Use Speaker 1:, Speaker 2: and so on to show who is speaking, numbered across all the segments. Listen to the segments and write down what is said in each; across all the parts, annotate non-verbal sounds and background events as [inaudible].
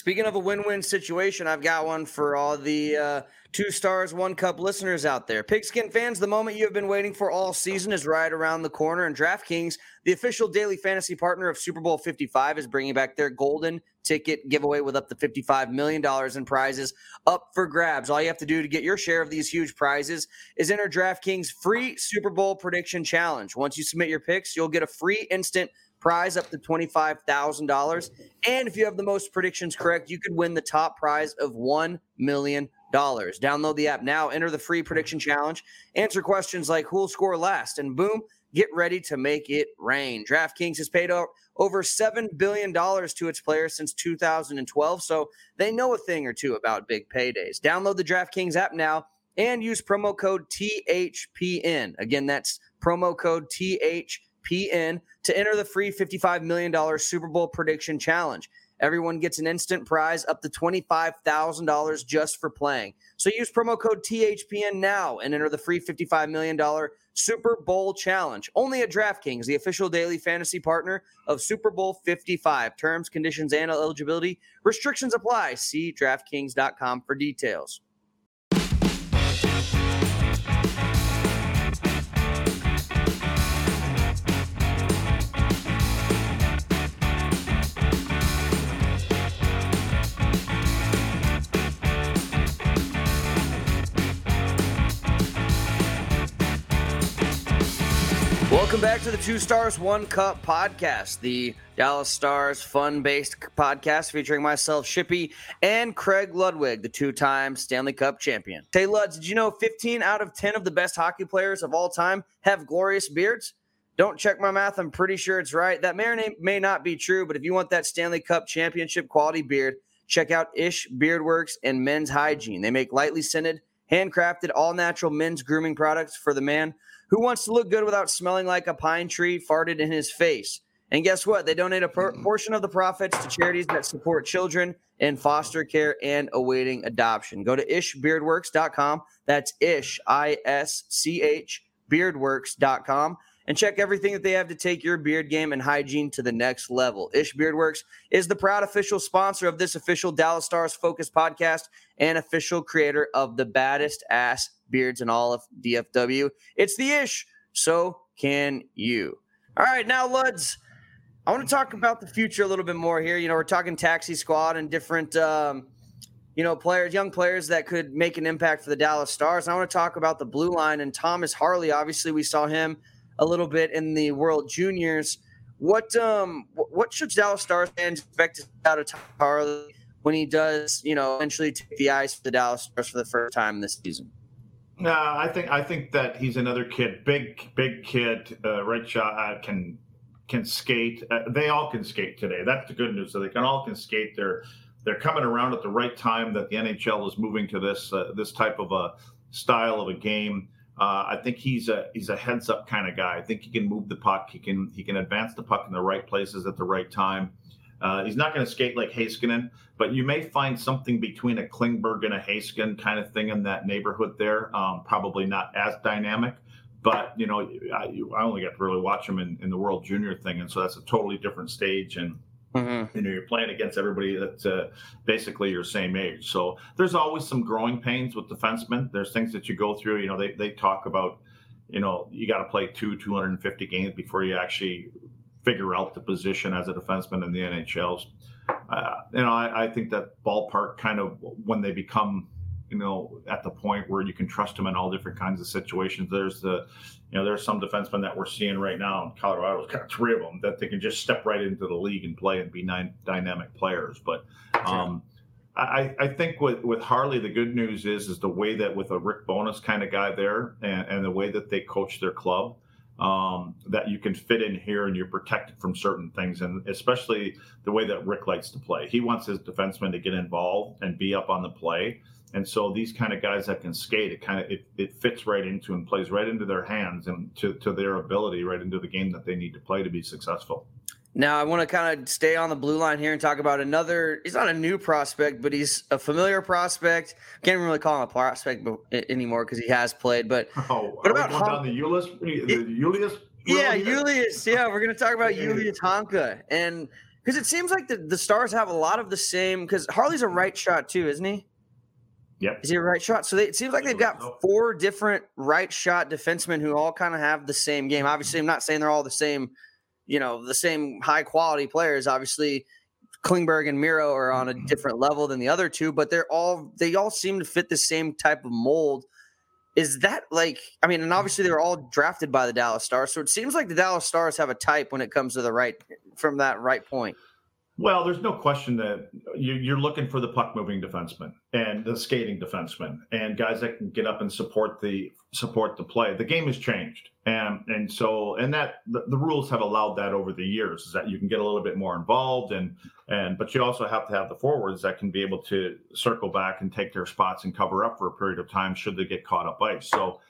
Speaker 1: Speaking of a win-win situation, I've got one for all the uh, two stars, one cup listeners out there. Pigskin fans, the moment you have been waiting for all season is right around the corner, and DraftKings, the official daily fantasy partner of Super Bowl 55, is bringing back their golden ticket giveaway with up to $55 million in prizes up for grabs. All you have to do to get your share of these huge prizes is enter DraftKings free Super Bowl prediction challenge. Once you submit your picks, you'll get a free instant prize up to $25,000. And if you have the most predictions correct, you could win the top prize of $1 million. Download the app now, enter the free prediction challenge, answer questions like who'll score last, and boom, get ready to make it rain. DraftKings has paid over $7 billion to its players since 2012, so they know a thing or two about big paydays. Download the DraftKings app now and use promo code THPN. Again, that's promo code THPN PN to enter the free $55 million Super Bowl prediction challenge. Everyone gets an instant prize up to $25,000 just for playing. So use promo code THPN now and enter the free $55 million Super Bowl challenge. Only at DraftKings, the official daily fantasy partner of Super Bowl 55. Terms, conditions, and eligibility restrictions apply. See DraftKings.com for details. Welcome back to the Two Stars One Cup podcast, the Dallas Stars fun based podcast featuring myself, Shippy, and Craig Ludwig, the two time Stanley Cup champion. Hey, Luds, did you know 15 out of 10 of the best hockey players of all time have glorious beards? Don't check my math. I'm pretty sure it's right. That may or may not be true, but if you want that Stanley Cup championship quality beard, check out Ish Beardworks and Men's Hygiene. They make lightly scented, handcrafted, all natural men's grooming products for the man who wants to look good without smelling like a pine tree farted in his face? And guess what? They donate a per- portion of the profits to charities that support children in foster care and awaiting adoption. Go to ishbeardworks.com. That's ish, I S C H, beardworks.com and check everything that they have to take your beard game and hygiene to the next level. Ish Beardworks is the proud official sponsor of this official Dallas Stars Focus podcast and official creator of the baddest ass beards in all of DFW. It's the Ish. So can you. All right, now, Luds, I want to talk about the future a little bit more here. You know, we're talking taxi squad and different. Um, you know, players, young players that could make an impact for the Dallas Stars. I want to talk about the blue line and Thomas Harley. Obviously, we saw him a little bit in the World Juniors. What um what should Dallas Stars fans expect out of Tom Harley when he does, you know, eventually take the ice for the Dallas Stars for the first time this season?
Speaker 2: No, I think I think that he's another kid, big big kid, uh, right shot uh, can can skate. Uh, they all can skate today. That's the good news. So they can all can skate. They're they're coming around at the right time that the NHL is moving to this uh, this type of a style of a game. Uh, I think he's a he's a heads up kind of guy. I think he can move the puck. He can he can advance the puck in the right places at the right time. Uh, he's not going to skate like Heiskanen, but you may find something between a Klingberg and a Heiskanen kind of thing in that neighborhood there. Um, probably not as dynamic, but you know I, I only got to really watch him in, in the World Junior thing, and so that's a totally different stage and Mm-hmm. You know, you're playing against everybody that's uh, basically your same age. So there's always some growing pains with defensemen. There's things that you go through. You know, they, they talk about, you know, you got to play two 250 games before you actually figure out the position as a defenseman in the NHL. Uh, you know, I, I think that ballpark kind of when they become you know, at the point where you can trust them in all different kinds of situations. There's the, you know, there's some defensemen that we're seeing right now in Colorado's got three of them that they can just step right into the league and play and be nine dynamic players. But um, I, I think with, with Harley, the good news is is the way that with a Rick Bowness kind of guy there and, and the way that they coach their club. Um, that you can fit in here and you're protected from certain things, and especially the way that Rick likes to play. He wants his defensemen to get involved and be up on the play And so these kind of guys that can skate, it kind of it, it fits right into and plays right into their hands and to, to their ability, right into the game that they need to play to be successful.
Speaker 1: Now I want to kind of stay on the blue line here and talk about another. He's not a new prospect, but he's a familiar prospect. Can't even really call him a prospect anymore because he has played. But [laughs]
Speaker 2: oh, what about going down the eh, Julius? The Julius?
Speaker 1: Yeah, Julius. [laughs] Yeah, we're going to talk about Julius Honka and because it seems like the, the Stars have a lot of the same. Because Harley's a right shot too, isn't he?
Speaker 2: Yep.
Speaker 1: Is he a right shot? So they, it seems like they've got four different right shot defensemen who all kind of have the same game. Obviously, I'm not saying they're all the same, you know, the same high quality players. Obviously, Klingberg and Miro are on a mm-hmm. different level than the other two, but they're all they all seem to fit the same type of mold. Is that like I mean, and obviously they were all drafted by the Dallas Stars, so it seems like the Dallas Stars have a type when it comes to the right from that right point.
Speaker 2: Well, there's no question that you're looking for the puck moving defenseman and the skating defenseman and guys that can get up and support the support the play. The game has changed, and and so and that the, the rules have allowed that over the years is that you can get a little bit more involved and and but you also have to have the forwards that can be able to circle back and take their spots and cover up for a period of time should they get caught up ice. So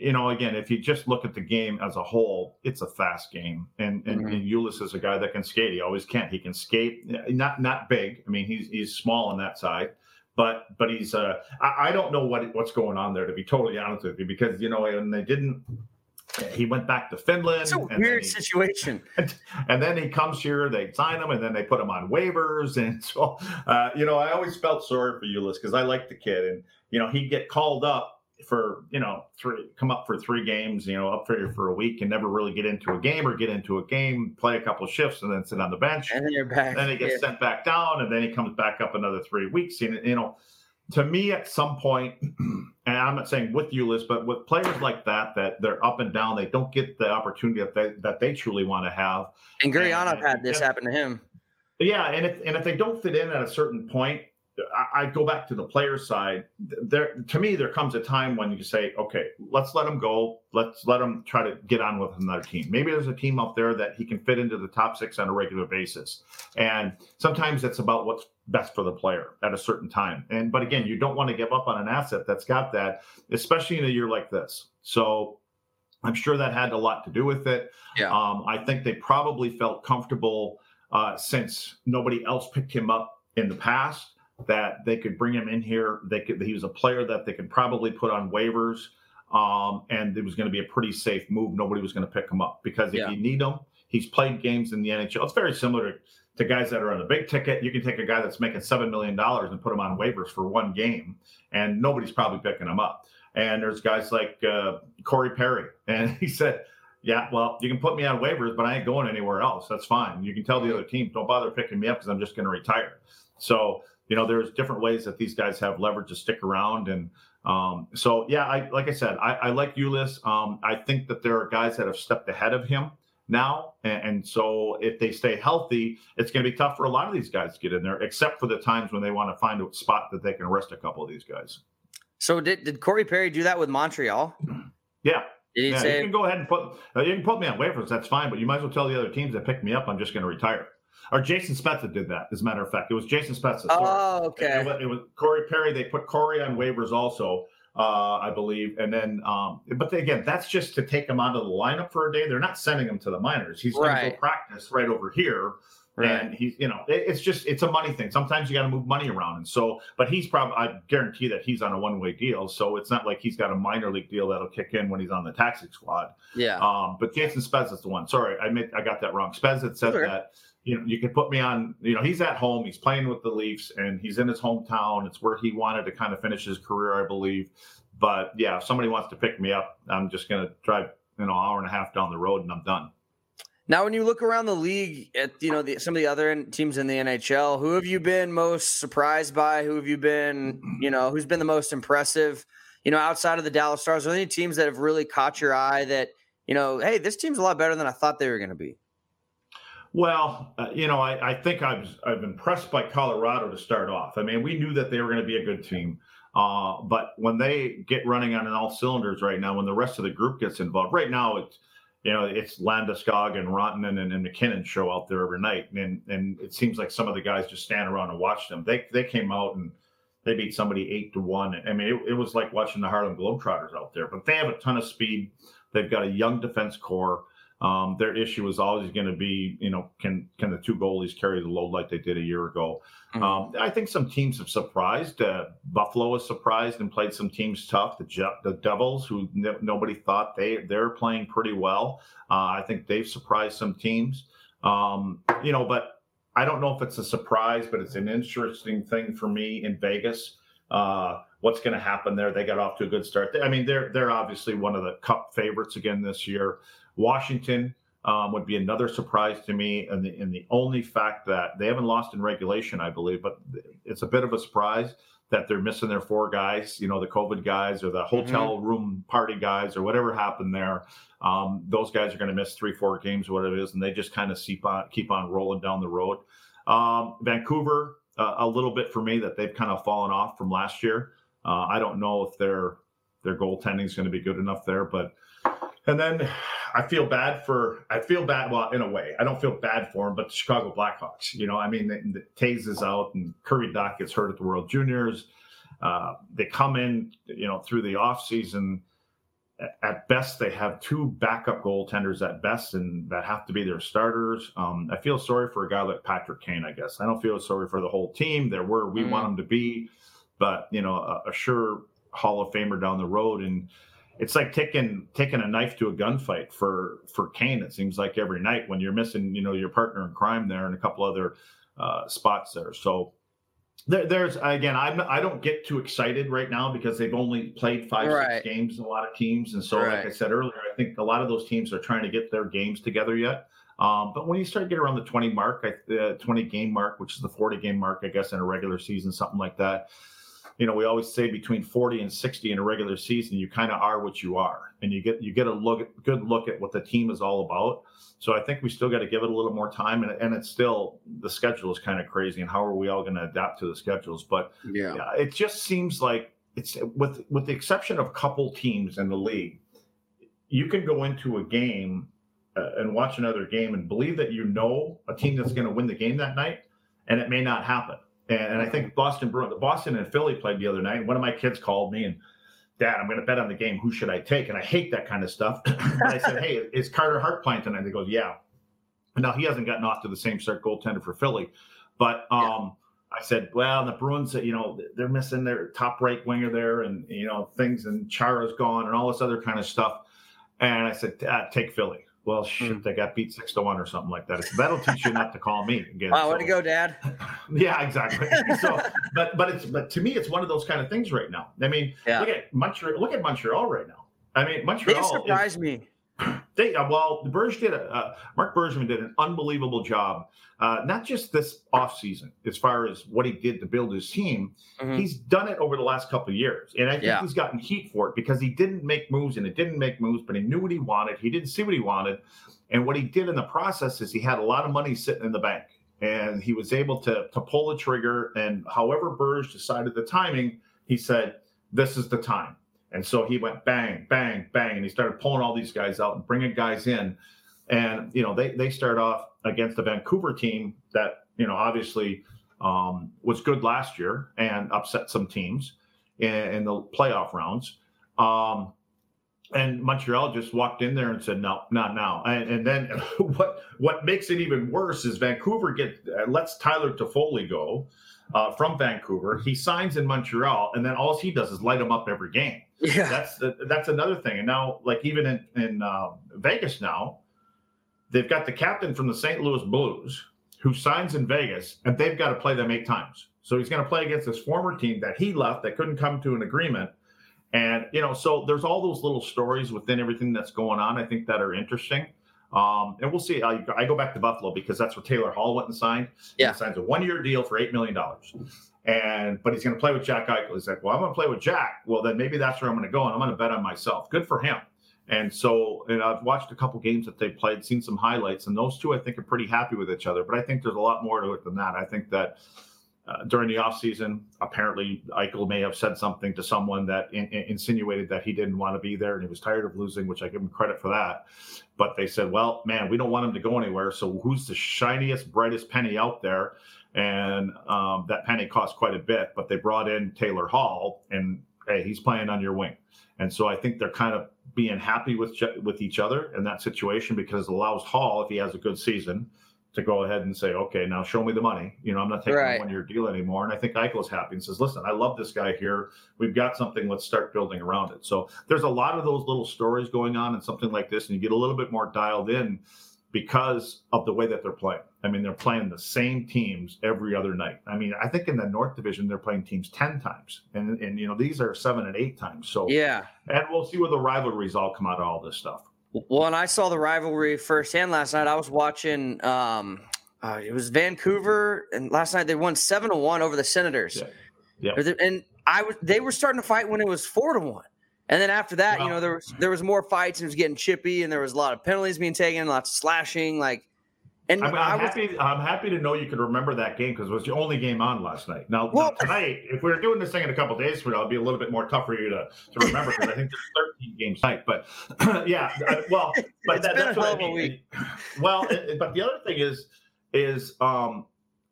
Speaker 2: you know, again, if you just look at the game as a whole, it's a fast game. And and, mm-hmm. and is a guy that can skate. He always can't. He can skate. Not not big. I mean, he's he's small on that side, but but he's. Uh, I, I don't know what what's going on there to be totally honest with you because you know, and they didn't. He went back to Finland.
Speaker 1: It's a weird he, situation. [laughs]
Speaker 2: And, and, then he comes here. They sign him, and then they put him on waivers. And so, uh, you know, I always felt sorry for Ulis because I like the kid, and you know, he'd get called up for you know three come up for three games you know up for for a week and never really get into a game or get into a game play a couple shifts and then sit on the bench.
Speaker 1: And then you're back.
Speaker 2: Then he gets yeah. sent back down and then he comes back up another three weeks. And you know to me at some point [clears throat] and i'm not saying with Ulis but with players like that that they're up and down they don't get the opportunity that they that they truly want to have.
Speaker 1: And Gurianov had this happen to him.
Speaker 2: Yeah and if and if they don't fit in at a certain point I, go back to the player side. There, to me, there comes a time when you say, okay, let's let him go. Let's let him try to get on with another team. Maybe there's a team out there that he can fit into the top six on a regular basis. And sometimes it's about what's best for the player at a certain time. And but again, you don't want to give up on an asset that's got that, especially in a year like this. So I'm sure that had a lot to do with it.
Speaker 1: Yeah.
Speaker 2: Um, I think they probably felt comfortable uh, since nobody else picked him up in the past that they could bring him in here. They could. He was a player that they could probably put on waivers, um, and it was going to be a pretty safe move. Nobody was going to pick him up because if yeah. you need him, he's played games in the NHL. It's very similar to, to guys that are on the big ticket. You can take a guy that's making seven million dollars and put him on waivers for one game, and nobody's probably picking him up. And there's guys like uh, Corey Perry, [laughs] and he said. Yeah, well, you can put me on waivers, but I ain't going anywhere else. That's fine. You can tell the other team, don't bother picking me up because I'm just going to retire. So you know, there's different ways that these guys have leverage to stick around. And um, so, yeah, I, like I said, I, I like Ulis. Um, I think that there are guys that have stepped ahead of him now. And, and so if they stay healthy, it's going to be tough for a lot of these guys to get in there, except for the times when they want to find a spot that they can rest a couple of these guys.
Speaker 1: So did, did Corey Perry do that with Montreal?
Speaker 2: Yeah.
Speaker 1: Did he
Speaker 2: yeah,
Speaker 1: say,
Speaker 2: you can go ahead and put uh, you can put me on waivers. That's fine, but you might as well tell the other teams that picked me up. I'm just going to retire or Jason Spezza did that. As a matter of fact, it was Jason Spezza.
Speaker 1: Oh, okay.
Speaker 2: It, it, it, was Corey Perry. They put Corey on waivers also, uh, I believe. And then, um, but again, that's just to take him out of the lineup for a day. They're not sending him to the minors. He's going to go practice right over here. Right. And he's, you know, it, it's just it's a money thing. Sometimes you got to move money around, and so, but he's probably I guarantee that he's on a one way deal, so it's not like he's got a minor league deal that'll kick in when he's on the taxi squad.
Speaker 1: Yeah.
Speaker 2: Um, but Jason Spez is the one. Sorry, I made I got that wrong. Spez had said that you know, you can put me on, you know, he's at home, he's playing with the Leafs and he's in his hometown. It's where he wanted to kind of finish his career, I believe. But yeah, if somebody wants to pick me up, I'm just going to drive, you know, an hour and a half down the road and I'm done.
Speaker 1: Now, when you look around the league at, you know, the, some of the other teams in the NHL, who have you been most surprised by? Who have you been, you know, who's been the most impressive? You know, outside of the Dallas Stars, are there any teams that have really caught your eye that, you know, hey, this team's a lot better than I thought they were going to be?
Speaker 2: Well, uh, you know, I, I think I was I've been impressed by Colorado to start off. I mean, we knew that they were going to be a good team, uh, but when they get running on all cylinders right now, when the rest of the group gets involved, right now it's you know it's Landeskog and Rantanen and, and MacKinnon show out there every night, and and it seems like some of the guys just stand around and watch them. They they came out and they beat somebody eight to one. I mean, it, it was like watching the Harlem Globetrotters out there. But they have a ton of speed. They've got a young defense core. Um, their issue is always going to be, you know, can can the two goalies carry the load like they did a year ago? Mm-hmm. Um, I think some teams have surprised. Uh, Buffalo was surprised and played some teams tough. The Je- the Devils, who nobody thought they they're playing pretty well. Uh, I think they've surprised some teams. Um, you know, but I don't know if it's a surprise, but it's an interesting thing for me in Vegas. Uh, what's going to happen there? They got off to a good start. I mean, they're they're obviously one of the Cup favorites again this year. Washington um, would be another surprise to me, and the, and the only fact that they haven't lost in regulation, I believe, but it's a bit of a surprise that they're missing their four guys, you know, the COVID guys or the mm-hmm. hotel mm-hmm. room party guys or whatever happened there. Um, those guys are going to miss three, four games, whatever it is, and they just kind of keep on keep on rolling down the road. Um, Vancouver, a little bit for me that they've kind of fallen off from last year. Uh, I don't know if their their goaltending is going to be good enough there, but and then I feel bad for I feel bad well in a way I don't feel bad for them, but the Chicago Blackhawks. You know, I mean, the, the Toews is out and Kirby Dach gets hurt at the World Juniors. Uh, they come in, you know, through the off season. At best, they have two backup goaltenders at best, and that have to be their starters. Um, I feel sorry for a guy like Patrick Kane. I guess I don't feel sorry for the whole team. They're where we mm. want them to be, but you know, a, a sure Hall of Famer down the road, and it's like taking taking a knife to a gunfight for for Kane. It seems like every night when you're missing, you know, your partner in crime there and a couple other uh, spots there. So there, there's again, I'm I don't get too excited right now because they've only played five right. six games. A lot of teams, and so right. like I said earlier, I think a lot of those teams are trying to get their games together yet. Um, but when you start to get around the 20 mark, uh, 20 game mark, which is the 40 game mark, I guess, in a regular season, something like that you know, we always say between 40 and 60 in a regular season, you kind of are what you are, and you get you get a look at, good look at what the team is all about. So I think we still got to give it a little more time, and, and it's still the schedule is kind of crazy, and how are we all going to adapt to the schedules? But yeah. yeah, it just seems like it's with with the exception of a couple teams in the league, you can go into a game uh, and watch another game and believe that you know a team that's going to win the game that night, and it may not happen and, and I think Boston, Boston and Philly played the other night. And one of my kids called me and, Dad, I'm going to bet on the game. Who should I take? And I hate that kind of stuff. [laughs] and I said, Hey, is Carter Hart playing tonight? He goes, Yeah. Now he hasn't gotten off to the same start goaltender for Philly, but um, yeah. I said, well, the Bruins, you know, they're missing their top right winger there, and you know things, and Chara's gone, and all this other kind of stuff. And I said, take Philly well, shit, mm. they got beat six to one or something like that. That'll teach you not to call me again.
Speaker 1: Wow, so. way to go, Dad. [laughs]
Speaker 2: yeah, exactly. [laughs] So, but but it's but to me, it's one of those kind of things right now. I mean, yeah. look at Montreal. Look at Montreal right now. I mean, Montreal.
Speaker 1: They surprised is, me.
Speaker 2: They uh, well, Burge did a uh, Marc Bergevin did an unbelievable job. Uh, not just this offseason, as far as what he did to build his team, mm-hmm. he's done it over the last couple of years, and I think yeah. he's gotten heat for it because he didn't make moves and it didn't make moves, but he knew what he wanted. He didn't see what he wanted, and what he did in the process is he had a lot of money sitting in the bank, and he was able to to pull the trigger. And however Burge decided the timing, he said, "This is the time." And so he went bang, bang, bang, and he started pulling all these guys out and bringing guys in. And you know, they they start off against the Vancouver team that you know obviously um, was good last year and upset some teams in, in the playoff rounds. Um, and Montreal just walked in there and said, "No, not now." And, and then [laughs] what what makes it even worse is Vancouver get uh, lets Tyler Toffoli go uh, from Vancouver. He signs in Montreal, and then all he does is light them up every game. Yeah, that's that's another thing. And now, like even in in uh, Vegas now, they've got the captain from the St. Louis Blues who signs in Vegas, and they've got to play them eight times. So he's going to play against this former team that he left that couldn't come to an agreement. And you know, so there's all those little stories within everything that's going on. I think that are interesting. Um, and we'll see. I, I, go back to Buffalo because that's where Taylor Hall went and signed. Yeah, he signs a one-year deal for eight million dollars. And but he's going to play with Jack Eichel. He's like, well, I'm going to play with Jack. Well, then maybe that's where I'm going to go, and I'm going to bet on myself. Good for him. And so, and I've watched a couple games that they played, seen some highlights, and those two I think are pretty happy with each other. But I think there's a lot more to it than that. I think that uh, during the offseason, apparently Eichel may have said something to someone that in, in, insinuated that he didn't want to be there and he was tired of losing, which I give him credit for that. But they said, well, man, we don't want him to go anywhere. So who's the shiniest, brightest penny out there? and um, that penny cost quite a bit. But they brought in Taylor Hall, and hey, he's playing on your wing, and so I think they're kind of being happy with with each other in that situation because it allows Hall, if he has a good season, to go ahead and say, okay, now show me the money. You know, I'm not taking right. a one year deal anymore. And I think Eichel's happy and says, listen, I love this guy here. We've got something. Let's start building around it. So there's a lot of those little stories going on in something like this, and you get a little bit more dialed in because of the way that they're playing. I mean, they're playing the same teams every other night. I mean, I think in the North Division they're playing teams ten times, and and you know these are seven and eight times. So
Speaker 1: yeah,
Speaker 2: and we'll see where the rivalries all come out of all this stuff.
Speaker 1: Well, and I saw the rivalry firsthand last night. I was watching. Um, uh, it was Vancouver, and last night they won seven to one over the Senators. Yeah. yeah. And I was they were starting to fight when it was four to one. And then after that, you know, there was there was more fights and it was getting chippy, and there was a lot of penalties being taken, lots of slashing. Like,
Speaker 2: and I'm, I'm was, happy. I'm happy to know you could remember that game because it was the only game on last night. Now, well, now tonight, if we were doing this thing in a couple days from now, it'd be a little bit more tough for you to, to remember because I think there's 13 games tonight. But [clears throat] yeah, well, [laughs] but that, that's what I mean. [laughs] Well, it, but the other thing is, is um,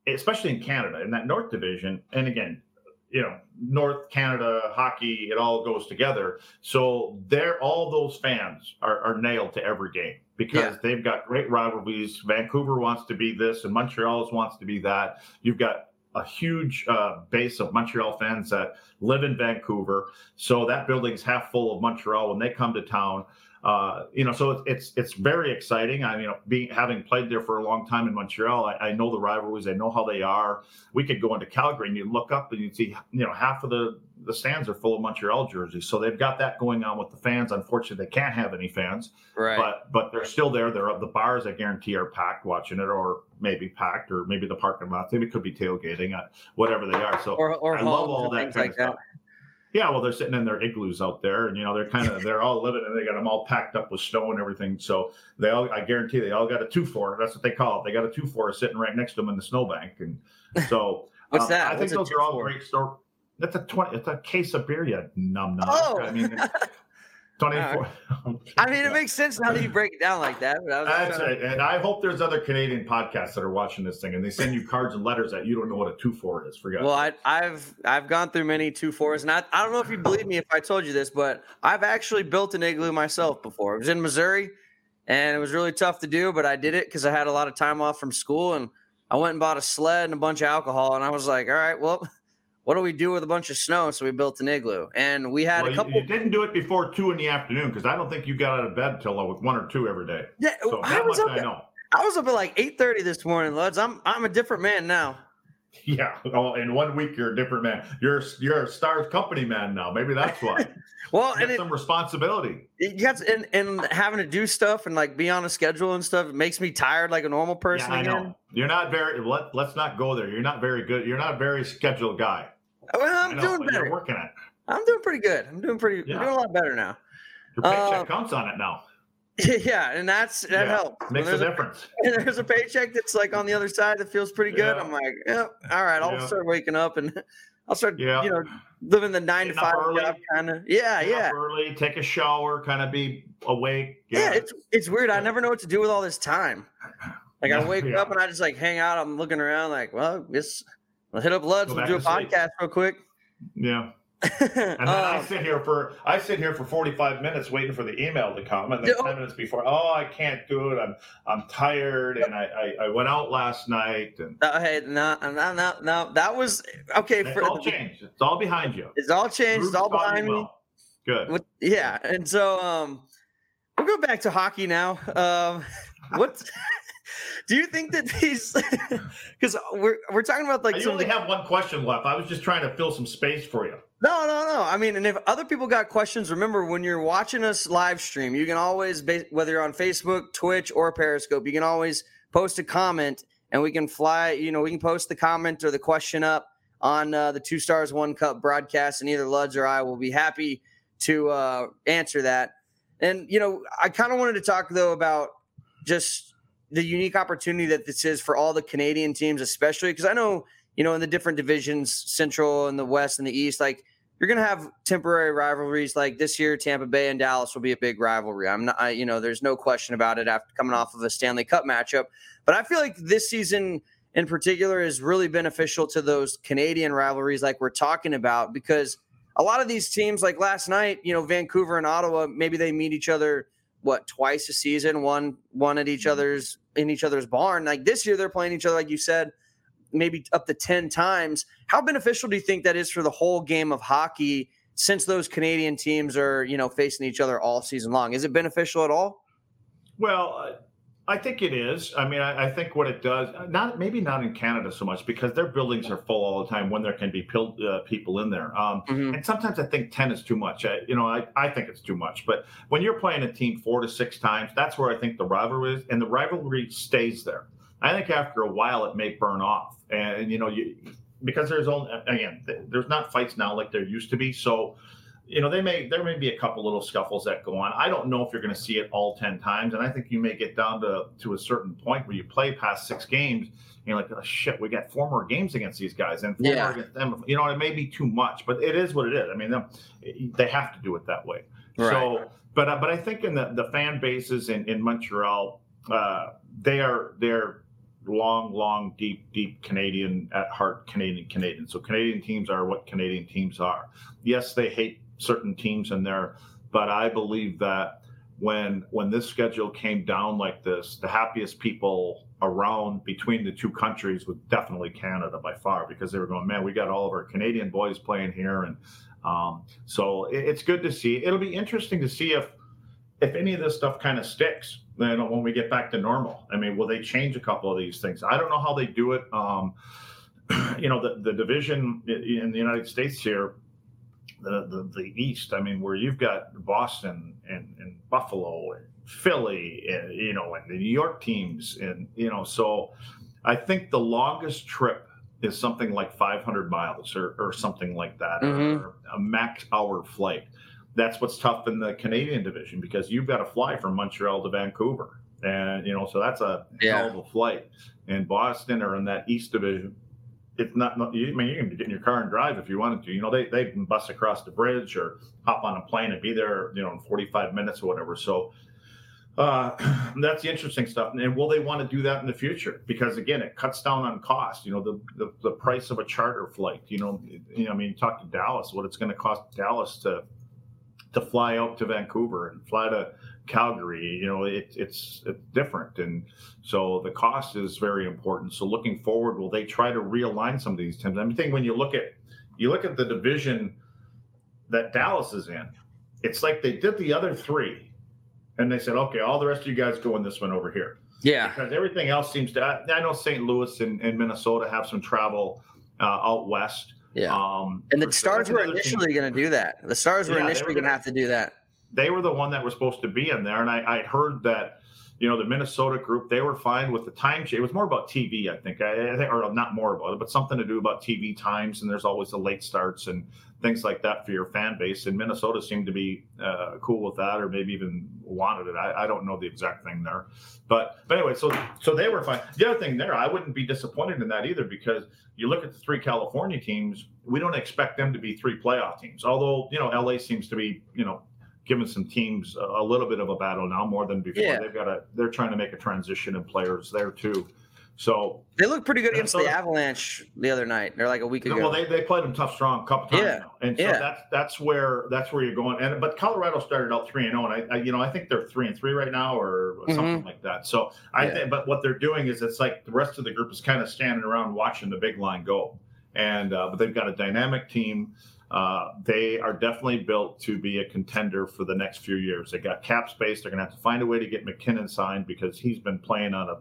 Speaker 2: especially in Canada in that North Division, and again, you know North Canada hockey, it all goes together. So they're all those fans are, are nailed to every game because yeah. they've got great rivalries. Vancouver wants to be this, and Montreal wants to be that. You've got a huge uh, base of Montreal fans that live in Vancouver, so that building's half full of Montreal when they come to town. Uh, you know, so it's, it's it's very exciting. I you know, being having played there for a long time in Montreal, I, I, know the rivalries. I know how they are. We could go into Calgary and you look up and you see, you know, half of the the stands are full of Montreal jerseys. So they've got that going on with the fans. Unfortunately, they can't have any fans.
Speaker 1: Right.
Speaker 2: But but they're still there. They're the bars. I guarantee are packed watching it, or maybe packed, or maybe the parking lot. Maybe it could be tailgating, uh, whatever they are. So
Speaker 1: or, or
Speaker 2: I love all that kind like of stuff. Yeah, well, they're sitting in their igloos out there, and you know they're kind of they're all living, and they got them all packed up with snow and everything. So they all, I guarantee, they all got a two four. That's what they call it. They got a two four sitting right next to them in the snowbank, and [laughs] so
Speaker 1: what's um, that?
Speaker 2: I think those are all great stories. That's a twenty. It's a case of beer, you numb numb.
Speaker 1: Oh.
Speaker 2: I mean, [laughs] 24.
Speaker 1: Uh, [laughs] I mean, it makes sense now that you break it down like that.
Speaker 2: That's right. And I hope there's other Canadian podcasts that are watching this thing and they send you cards and letters that you don't know what a two four is. Forget.
Speaker 1: Well, I, have I've gone through many two fours, and I, I don't know if you believe me if I told you this, but I've actually built an igloo myself before. It was in Missouri, and it was really tough to do, but I did it because I had a lot of time off from school, and I went and bought a sled and a bunch of alcohol, and I was like, all right, well what do we do with a bunch of snow? So we built an igloo, and we had well, a couple.
Speaker 2: You, didn't do it before two in the afternoon because I don't think you got out of bed till uh, with one or two every day.
Speaker 1: Yeah, so I was up. I, know. I was up at like eight thirty this morning, Luds. I'm I'm a different man now.
Speaker 2: Yeah. Oh, in one week you're a different man. You're you're a Stars company man now. Maybe that's why. [laughs]
Speaker 1: well,
Speaker 2: you and it, some responsibility.
Speaker 1: You got and and having to do stuff and like be on a schedule and stuff. It makes me tired like a normal person. Yeah, I again. know.
Speaker 2: You're not very. Let Let's not go there. You're not very good. You're not a very scheduled guy.
Speaker 1: Well, I'm doing better.
Speaker 2: working.
Speaker 1: I'm doing pretty good. I'm doing pretty. Yeah. I'm doing a lot better now.
Speaker 2: Your paycheck uh, counts on it now. [laughs]
Speaker 1: Yeah, and that's that yeah, helps.
Speaker 2: Makes a difference. [laughs]
Speaker 1: A, and there's a paycheck that's like on the other side that feels pretty good. Yeah. I'm like, yeah, all right, I'll start waking up and [laughs] I'll start, yeah. you know, living the nine Getting to five job kind of. Yeah, yeah.
Speaker 2: early, take a shower, kind of be awake.
Speaker 1: Yeah, it's it's weird. I never know what to do with all this time. Like I wake up and I just like hang out. I'm looking around, like, well, this We'll hit up Luds. We'll do a podcast real quick.
Speaker 2: Yeah. [laughs] and then um, I sit here for I sit here for 45 minutes waiting for the email to come, and then 10 minutes before, oh, I can't do it. I'm I'm tired, and I I, I went out last night. And
Speaker 1: uh, hey, no, no, no, no, that was okay.
Speaker 2: For, It's all changed. It's all behind you.
Speaker 1: It's all changed. it's all behind me. Well.
Speaker 2: Good.
Speaker 1: With, yeah, and so um, we'll go back to hockey now. Um, [laughs] what? Do you think that these? [laughs] Because we're we're talking about like.
Speaker 2: You only have one question left. I was just trying to fill some space for you.
Speaker 1: No, no, no. I mean, and if other people got questions, remember when you're watching us live stream, you can always, whether you're on Facebook, Twitch, or Periscope, you can always post a comment, and we can fly. You know, we can post the comment or the question up on uh, the Two Stars One Cup broadcast, and either Luds or I will be happy to uh, answer that. And you know, I kind of wanted to talk though about just the unique opportunity that this is for all the Canadian teams, especially because I know, you know, in the different divisions, Central and the West and the East, like you're going to have temporary rivalries. Like this year, Tampa Bay and Dallas will be a big rivalry. I'm not, I, you know, there's no question about it after coming off of a Stanley Cup matchup. But I feel like this season, in particular is really beneficial to those Canadian rivalries, like we're talking about, because a lot of these teams, like last night, you know, Vancouver and Ottawa, maybe they meet each other what twice a season, one one at each mm-hmm. other's in each other's barn. Like this year, they're playing each other, like you said, maybe up to ten times. How beneficial do you think that is for the whole game of hockey? Since those Canadian teams are, you know, facing each other all season long, is it beneficial at all?
Speaker 2: Well, I think it is. I mean, I, I, think what it does, not maybe not in Canada so much because their buildings are full all the time when there can be pil- uh, people in there. Um, mm-hmm. And sometimes I think 10 is too much. I, you know, I, I think it's too much. But when you're playing a team four to six times, that's where I think the rivalry is. And the rivalry stays there. I think after a while it may burn off. And, you know, you, because there's only, again, there's not fights now like there used to be. So, you know, they may there may be a couple little scuffles that go on. I don't know if you're going to see it all ten times, and I think you may get down to to a certain point where you play past six games, and you're like, oh, shit, we got four more games against these guys, and four yeah. against them. You know, it may be too much, but it is what it is. I mean, they have to do it that way. Right. So, but uh, but I think in the the fan bases in in Montreal, uh, they are they're long, long, deep, deep Canadian at heart, Canadian Canadian. So Canadian teams are what Canadian teams are. Yes, they hate certain teams in there. But I believe that when when this schedule came down like this, the happiest people around between the two countries was definitely Canada by far because they were going, man, we got all of our Canadian boys playing here, and um, so it, it's good to see. It'll be interesting to see if if any of this stuff kind of sticks. Then when we get back to normal, I mean, will they change a couple of these things? I don't know how they do it. Um, [clears throat] you know, the the division in the United States here the, the, the East. I mean, where you've got Boston and, and Buffalo and Philly, and, you know, and the New York teams, and you know, so I think the longest trip is something like 500 miles or, or something like that, mm-hmm. or a max hour flight. That's what's tough in the Canadian division because you've got to fly from Montreal to Vancouver, and you know, so that's a yeah. hell of a flight. And Boston or in that East division, it's not. You, I mean, you can get in your car and drive if you wanted to. You know, they they can bus across the bridge or hop on a plane and be there. You know, in 45 minutes or whatever. So uh, [clears throat] that's the interesting stuff. And will they want to do that in the future? Because again, it cuts down on cost. You know, the the, the price of a charter flight. You know, you know, I mean, talk to Dallas. What it's going to cost Dallas to to fly out to Vancouver and fly to Calgary. You know, it, it's it's different, and so the cost is very important. So looking forward, will they try to realign some of these teams? I mean, think when you look at you look at the division that Dallas is in, it's like they did the other three, and they said, okay, all the rest of you guys go in this one over here.
Speaker 1: Yeah,
Speaker 2: because everything else seems to. I, know St. Louis and, and, Minnesota have some travel uh, out west.
Speaker 1: Yeah, um, and the Stars were initially going to do that. The Stars were yeah, initially going to have to do that
Speaker 2: they were the one that was supposed to be in there, and I, I heard that you know the Minnesota group they were fine with the time change. It was more about TV, I think, I, I think, or not more about it, but something to do about TV times, and there's always the late starts and things like that for your fan base. And Minnesota seemed to be uh, cool with that, or maybe even wanted it. I, I, don't know the exact thing there, but but anyway, so so they were fine. The other thing there, I wouldn't be disappointed in that either because you look at the three California teams, we don't expect them to be three playoff teams. Although you know LA seems to be you know given some teams a, little bit of a battle now more than before. Yeah. They've got a they're trying to make a transition in players there too. So
Speaker 1: they look pretty good against the Avalanche the other night. They're like a week ago.
Speaker 2: Well, they, they played them tough, strong a couple times yeah. now, and so yeah. that's that's where that's where you're going. And but Colorado started out three and zero, oh, and I, I, you know I think they're three and three right now or mm-hmm. something like that. So I yeah. think, but what they're doing is it's like the rest of the group is kind of standing around watching the big line go, and uh, but they've got a dynamic team. Uh, they are definitely built to be a contender for the next few years. They got cap space. They're going to have to find a way to get MacKinnon signed because he's been playing on a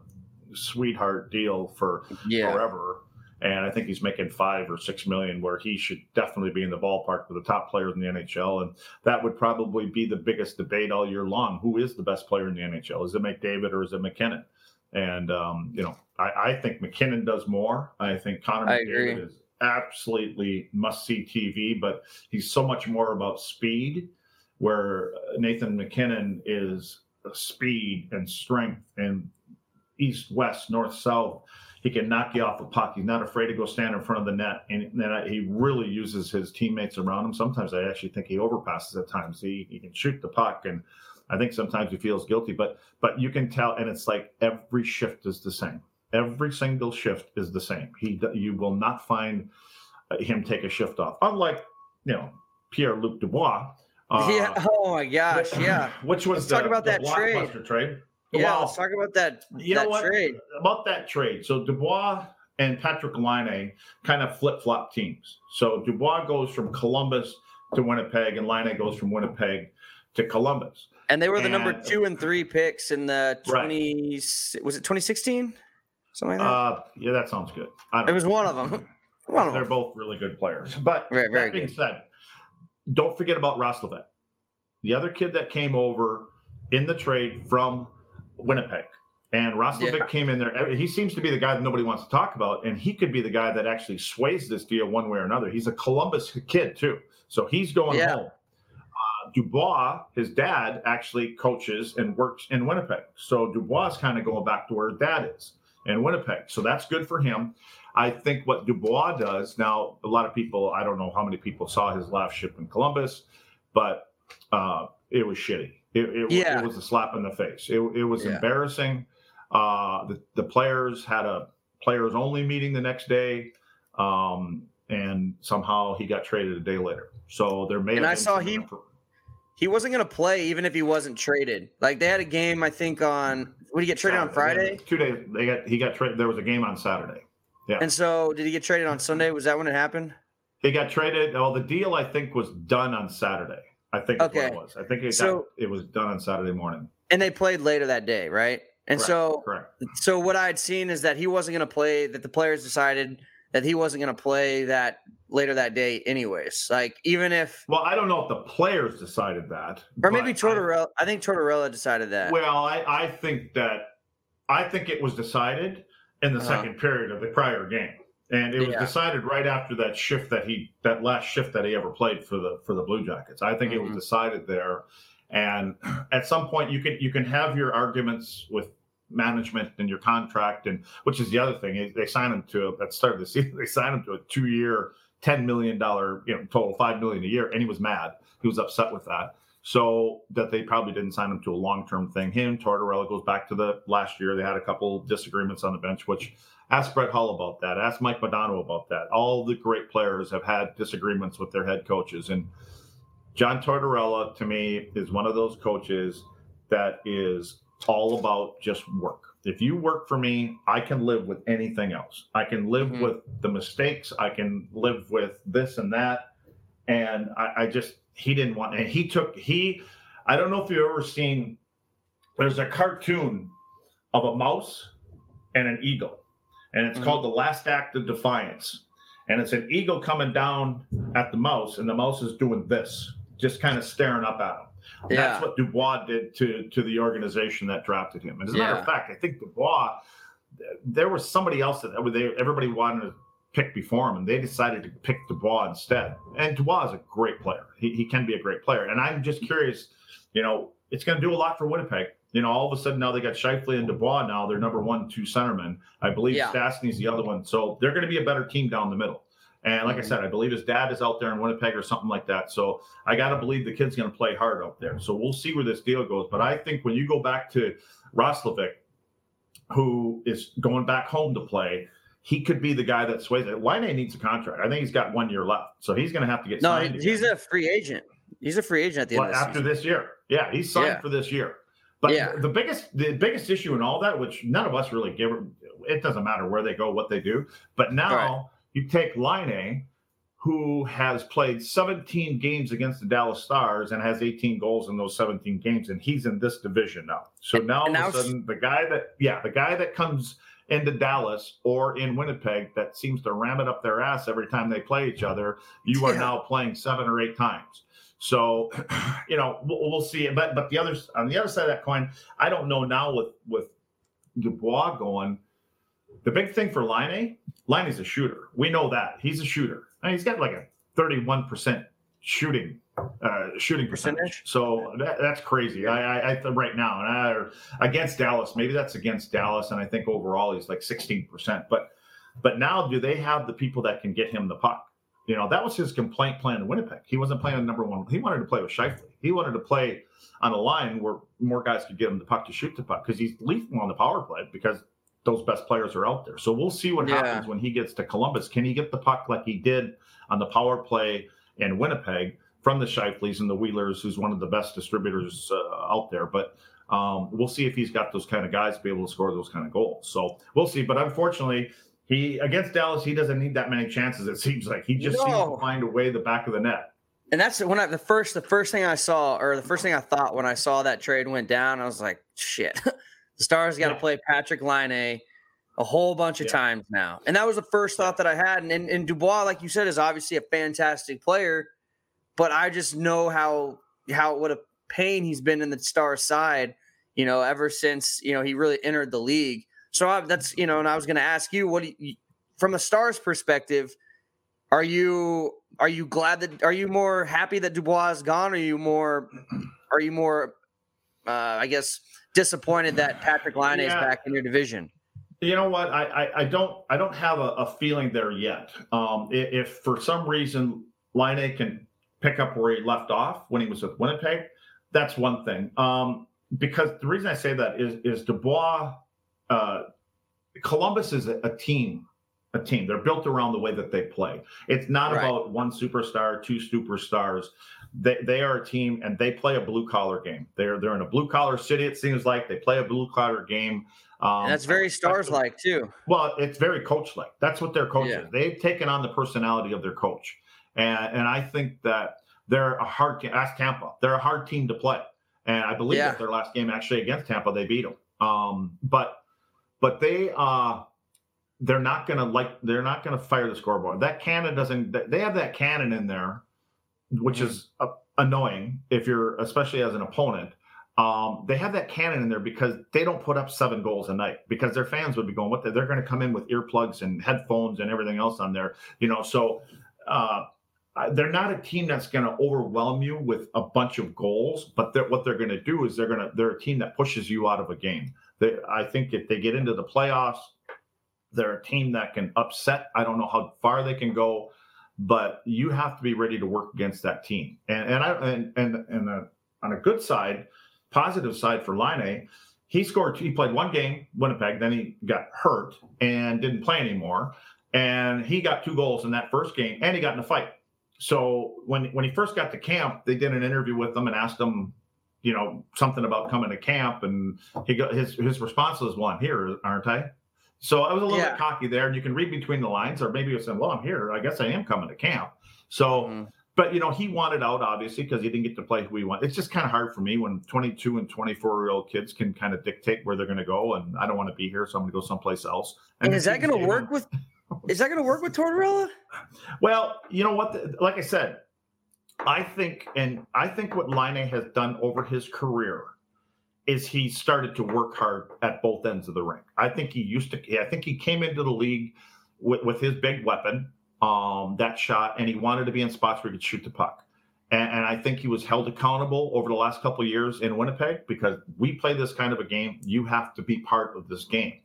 Speaker 2: sweetheart deal for yeah. forever. And I think he's making five or six million, where he should definitely be in the ballpark with the top players in the NHL. And that would probably be the biggest debate all year long. Who is the best player in the NHL? Is it McDavid or is it MacKinnon? And um, you know, I, I, think MacKinnon does more. I think Connor I McDavid agree. is absolutely must see TV, but he's so much more about speed, where Nathan MacKinnon is speed and strength and east, west, north, south. He can knock you off a puck. He's not afraid to go stand in front of the net, and then he really uses his teammates around him. Sometimes I actually think he overpasses at times. He he can shoot the puck, and I think sometimes he feels guilty. But but you can tell, and it's like every shift is the same Every single shift is the same. He you will not find uh, him take a shift off. Unlike you know Pierre Luc Dubois. [laughs]
Speaker 1: Uh, yeah. Oh my gosh. Yeah. [clears throat]
Speaker 2: Which was
Speaker 1: let's
Speaker 2: the,
Speaker 1: talk about that trade.
Speaker 2: trade.
Speaker 1: Yeah. Well, let's talk about that.
Speaker 2: You
Speaker 1: that
Speaker 2: know what?
Speaker 1: Trade.
Speaker 2: About that trade. So Dubois and Patrick Laine kind of flip flop teams. So Dubois goes from Columbus to Winnipeg, and Laine goes from Winnipeg to Columbus.
Speaker 1: And they were the and, number two and three picks in the twenty. Right. Was it twenty sixteen? Something like that.
Speaker 2: Uh, yeah, that sounds good.
Speaker 1: It was one of them. [laughs] One of
Speaker 2: They're
Speaker 1: them.
Speaker 2: both really good players. But
Speaker 1: very, very
Speaker 2: that being
Speaker 1: good.
Speaker 2: said, don't forget about Roslovic, the other kid that came over in the trade from Winnipeg. And Roslovic yeah. came in there. He seems to be the guy that nobody wants to talk about, and he could be the guy that actually sways this deal one way or another. He's a Columbus kid too, so he's going yeah. home. Uh, Dubois, his dad, actually coaches and works in Winnipeg, so Dubois is kind of going back to where his dad is in Winnipeg. So that's good for him. I think what Dubois does now, a lot of people, I don't know how many people saw his last ship in Columbus, but uh, it was shitty. It, it,
Speaker 1: yeah.
Speaker 2: it, was a slap in the face. It, it was yeah. embarrassing. Uh, the, the players had a players only meeting the next day, um, and somehow he got traded a day later. So there may
Speaker 1: and I saw he he wasn't going to play even if he wasn't traded. Like they had a game, I think on would he get traded Saturday, on Friday?
Speaker 2: Two days. They got he got traded. There was a game on Saturday. Yeah.
Speaker 1: And so, did he get traded on Sunday? Was that when it happened?
Speaker 2: He got traded. Well, the deal I think was done on Saturday. I think okay. it was. I think it, so, got, it was done on Saturday morning.
Speaker 1: And they played later that day, right? And
Speaker 2: correct,
Speaker 1: so,
Speaker 2: correct.
Speaker 1: so what I had seen is that he wasn't going to play. That the players decided that he wasn't going to play that later that day, anyways. Like even if
Speaker 2: well, I don't know if the players decided that,
Speaker 1: or maybe Tortorella. I, I think Tortorella decided that.
Speaker 2: Well, I I think that I think it was decided in the uh-huh. second period of the prior game. And it was yeah. decided right after that shift that he that last shift that he ever played for the for the Blue Jackets. I think mm-hmm. it was mm-hmm. decided there. And [clears throat] at some point you can you can have your arguments with management and your contract and which is the other thing. They signed him to at the start of the [laughs] season, they signed him to a two year, ten million dollar, you know, total five million a year, and he was mad. He was upset with that so that they probably didn't sign him to a long-term thing. Him, Tortorella goes back to the last year. They had a couple disagreements on the bench, which ask Brett Hull about that. Ask Mike Modano about that. All the great players have had disagreements with their head coaches. And John Tortorella, to me, is one of those coaches that is all about just work. If you work for me, I can live with anything else. I can live mm-hmm. with the mistakes. I can live with this and that. And I, I just he didn't want, and he took he. I don't know if you've ever seen. There's a cartoon of a mouse and an eagle, and it's mm-hmm. called The Last Act of Defiance. And it's an eagle coming down at the mouse, and the mouse is doing this, just kind of staring up at him. Um, yeah. That's what Dubois did to to the organization that drafted him. And as a yeah. matter of fact, I think Dubois, there was somebody else that they, everybody wanted to pick before him, and they decided to pick Dubois instead. And Dubois is a great player. He, he can be a great player. And I'm just curious, you know, it's going to do a lot for Winnipeg. You know, all of a sudden now they got Scheifele and Dubois now. They're number one, two centermen. I believe yeah. Stastny's the other one. So they're going to be a better team down the middle. And like mm-hmm. I said, I believe his dad is out there in Winnipeg or something like that. So I got to believe the kid's going to play hard out there. So we'll see where this deal goes. But I think when you go back to Roslovic, who is going back home to play, he could be the guy that sways it. Laine needs a contract. I think he's got one year left, so he's going to have to get
Speaker 1: no.
Speaker 2: Signed
Speaker 1: he's again. a free agent. He's a free agent at the
Speaker 2: well,
Speaker 1: end
Speaker 2: after
Speaker 1: season.
Speaker 2: After this year. Yeah, he's signed yeah. for this year. But
Speaker 1: yeah.
Speaker 2: the biggest the biggest issue in all that, which none of us really give, it doesn't matter where they go, what they do. But now. You take Laine, who has played 17 games against the Dallas Stars and has 18 goals in those 17 games, and he's in this division now. So now all of a sudden, the guy that yeah, the guy that comes into Dallas or in Winnipeg that seems to ram it up their ass every time they play each other, you are yeah. now playing seven or eight times. So, [clears throat] you know, we'll, we'll see. But but the other on the other side of that coin, I don't know now with with Dubois going. The big thing for Laine, Laine is a shooter. We know that he's a shooter. I mean, he's got like a thirty-one percent shooting uh, shooting percentage. percentage. So that, that's crazy. I, I, I right now, and I, against Dallas, maybe that's against Dallas, and I think overall he's like sixteen percent. But but now, do they have the people that can get him the puck? You know, that was his complaint playing in Winnipeg. He wasn't playing on number one. He wanted to play with Scheifele. He wanted to play on a line where more guys could get him the puck to shoot the puck because he's lethal on the power play because those best players are out there. So we'll see what yeah. happens when he gets to Columbus. Can he get the puck like he did on the power play in Winnipeg from the Scheifele's and the Wheelers, who's one of the best distributors uh, out there? But um, we'll see if he's got those kind of guys to be able to score those kind of goals. So we'll see. But unfortunately, he against Dallas, he doesn't need that many chances. It [laughs] seems like he just no. seems to find a way the back of the net.
Speaker 1: And that's when I the first the first thing I saw or the first thing I thought when I saw that trade went down, I was like, shit. [laughs] the Stars got to yeah. play Patrik Laine a whole bunch of yeah. times now. And that was the first thought that I had. And, and, and Dubois, like you said, is obviously a fantastic player, but I just know how how what a pain he's been in the Stars side, you know, ever since, you know, he really entered the league. So I, that's, you know, and I was going to ask you, what do you, from a Stars perspective, are you are you glad that are you more happy that Dubois is gone? Or are you more are you more uh, I guess disappointed that Patrik Laine yeah. is back in your division?
Speaker 2: You know what? I, I, I don't I don't have a, a feeling there yet. Um, if, if, for some reason Laine can pick up where he left off when he was with Winnipeg, that's one thing. Um, because the reason I say that is is Dubois, uh, Columbus is a, a team a team. They're built around the way that they play. It's not right. about one superstar, two superstars. They, they are a team and they play a blue collar game. They're they're in a blue collar city. It seems like they play a blue collar game.
Speaker 1: Um, that's very stars like too.
Speaker 2: Well, it's very coach like. That's what their coach yeah. is. They've taken on the personality of their coach, and and I think that they're a hard. Ask Tampa. They're a hard team to play, and I believe yeah. that their last game actually against Tampa they beat them. Um, but but they uh they're not going to like they're not to fire the scoreboard. That cannon doesn't. They have that cannon in there, which mm-hmm. is uh, annoying if you're especially as an opponent. Um, they have that cannon in there because they don't put up seven goals a night because their fans would be going, what the, they're going to come in with earplugs and headphones and everything else on there, you know. So uh, they're not a team that's going to overwhelm you with a bunch of goals, but they're, what they're going to do is they're going to they're a team that pushes you out of a game. They, I think if they get into the playoffs, they're a team that can upset. I don't know how far they can go, but you have to be ready to work against that team. And and I and and, and uh, on a good side, positive side for Laine, he scored. He played one game, Winnipeg. Then he got hurt and didn't play anymore. And he got two goals in that first game, and he got in a fight. So when when he first got to camp, they did an interview with him and asked him, you know, something about coming to camp, and he got his his response was, "Well, I'm here, aren't I?" So I was a little yeah. bit cocky there, and you can read between the lines, or maybe you said, "Well, I'm here. I guess I am coming to camp." So, mm-hmm. but you know, he wanted out obviously because he didn't get to play who he wanted. It's just kind of hard for me when 22 and 24 year old kids can kind of dictate where they're going to go, and I don't want to be here, so I'm going to go someplace else.
Speaker 1: And, and is that going to work with? Is that going to work with Tortorella?
Speaker 2: Well, you know what? The, like I said, I think, and I think what Laine has done over his career is he started to work hard at both ends of the ring. I think he used to. I think he came into the league with, with his big weapon, um, that shot, and he wanted to be in spots where he could shoot the puck. And, and I think he was held accountable over the last couple years in Winnipeg because we play this kind of a game. You have to be part of this game.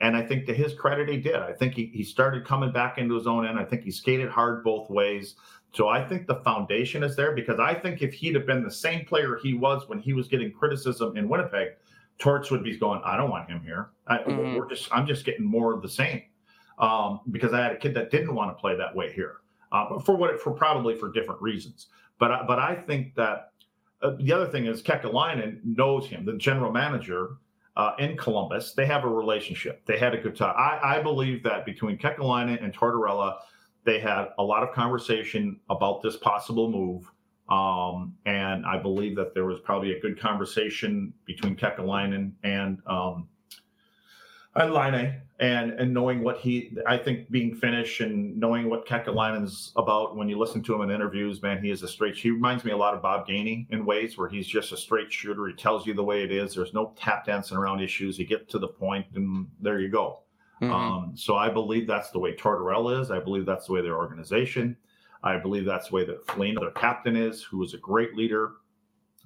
Speaker 2: And I think to his credit, he did. I think he, he started coming back into his own end. I think he skated hard both ways. So I think the foundation is there because I think if he'd have been the same player he was when he was getting criticism in Winnipeg, Torts would be going, I don't want him here. I, mm-hmm. We're just, I'm just getting more of the same um, because I had a kid that didn't want to play that way here, uh, for what, for probably for different reasons. But, but I think that uh, the other thing is Kekalainen knows him, the general manager uh, in Columbus. They have a relationship. They had a good time. I, I believe that between Kekalainen and Tortorella, they had a lot of conversation about this possible move. Um, and I believe that there was probably a good conversation between Kekalainen and um, and Laine, and and knowing what he, I think being Finnish and knowing what Kekalainen's about. When you listen to him in interviews, man, he is a straight. He reminds me a lot of Bob Gainey in ways where he's just a straight shooter. He tells you the way it is. There's no tap dancing around issues. You get to the point, and there you go. Mm-hmm. Um, so I believe that's the way Tortorella is. I believe that's the way their organization. I believe that's the way that Foligno, their captain, is, who is a great leader.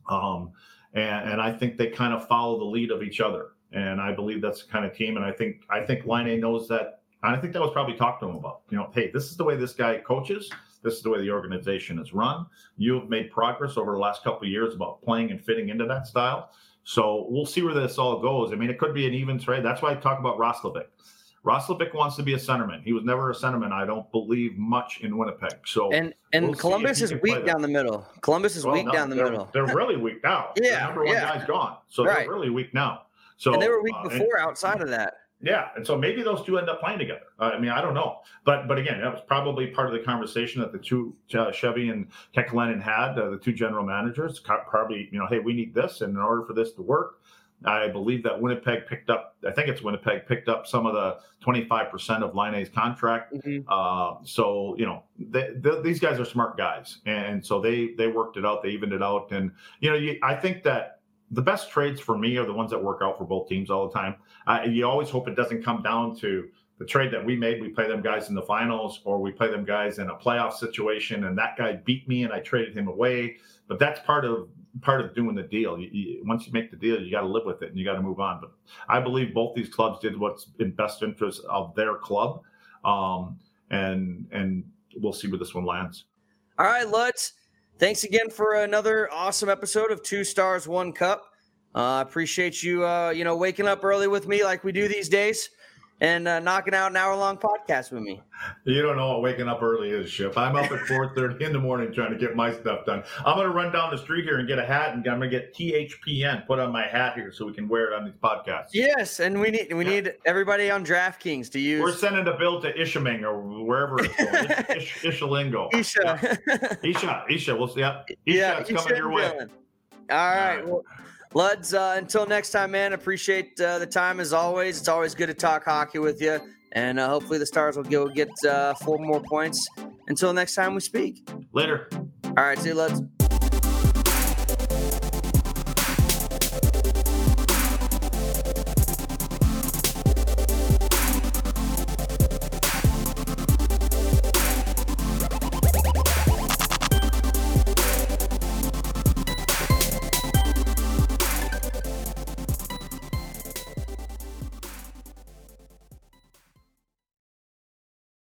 Speaker 2: Um, and, and I think they kind of follow the lead of each other. And I believe that's the kind of team. And I think I think Laine knows that. And I think that was probably talked to him about. You know, hey, this is the way this guy coaches. This is the way the organization is run. You've made progress over the last couple years about playing and fitting into that style. So we'll see where this all goes. I mean, it could be an even trade. That's why I talk about Roslovic. Roslovic wants to be a centerman. He was never a centerman, I don't believe, much in Winnipeg. So
Speaker 1: and and
Speaker 2: we'll
Speaker 1: Columbus is weak down the middle. Columbus is well, weak no, down the
Speaker 2: they're,
Speaker 1: middle.
Speaker 2: They're really [laughs] weak now.
Speaker 1: yeah,
Speaker 2: the number one
Speaker 1: yeah.
Speaker 2: guy's gone, so right. they're really weak now. So
Speaker 1: and they were weak uh, before. And, outside of that,
Speaker 2: yeah, and so maybe those two end up playing together. Uh, I mean, I don't know, but but again, that was probably part of the conversation that the two uh, Chevy and Kekalainen had, uh, the two general managers. Probably, you know, hey, we need this, and in order for this to work, I believe that Winnipeg picked up. I think it's Winnipeg picked up some of the twenty five percent of Laine's contract. Mm-hmm. Uh, so you know, they, they, these guys are smart guys, and so they they worked it out. They evened it out, and you know, you, I think that the best trades for me are the ones that work out for both teams all the time. Uh, you always hope it doesn't come down to the trade that we made. We play them guys in the finals, or we play them guys in a playoff situation, and that guy beat me, and I traded him away. But that's part of part of doing the deal. You, you, once you make the deal, you got to live with it, and you got to move on. But I believe both these clubs did what's in best interest of their club, um, and and we'll see where this one lands.
Speaker 1: All right, let's thanks again for another awesome episode of Two Stars One Cup. I uh, appreciate you, uh, you know, waking up early with me like we do these days and uh, knocking out an hour long podcast with me.
Speaker 2: You don't know what waking up early is, Ship. I'm up at 4:30 in the morning trying to get my stuff done. I'm going to run down the street here and get a hat, and I'm going to get THPN put on my hat here so we can wear it on these podcasts.
Speaker 1: Yes, and we need we yeah. need everybody on DraftKings to use.
Speaker 2: We're sending a bill to Ishaming or wherever it's called. [laughs] Ish, Ish, Ishalingo.
Speaker 1: Isha.
Speaker 2: Yeah. Isha. Isha. We'll see. Yeah. Isha, yeah, it's coming your way.
Speaker 1: All right. All right. Well, Luds, uh, until next time, man, appreciate uh, the time as always. It's always good to talk hockey with you. And uh, hopefully the Stars will go get uh, four more points. Until next time we speak.
Speaker 2: Later.
Speaker 1: All right, see you, Luds.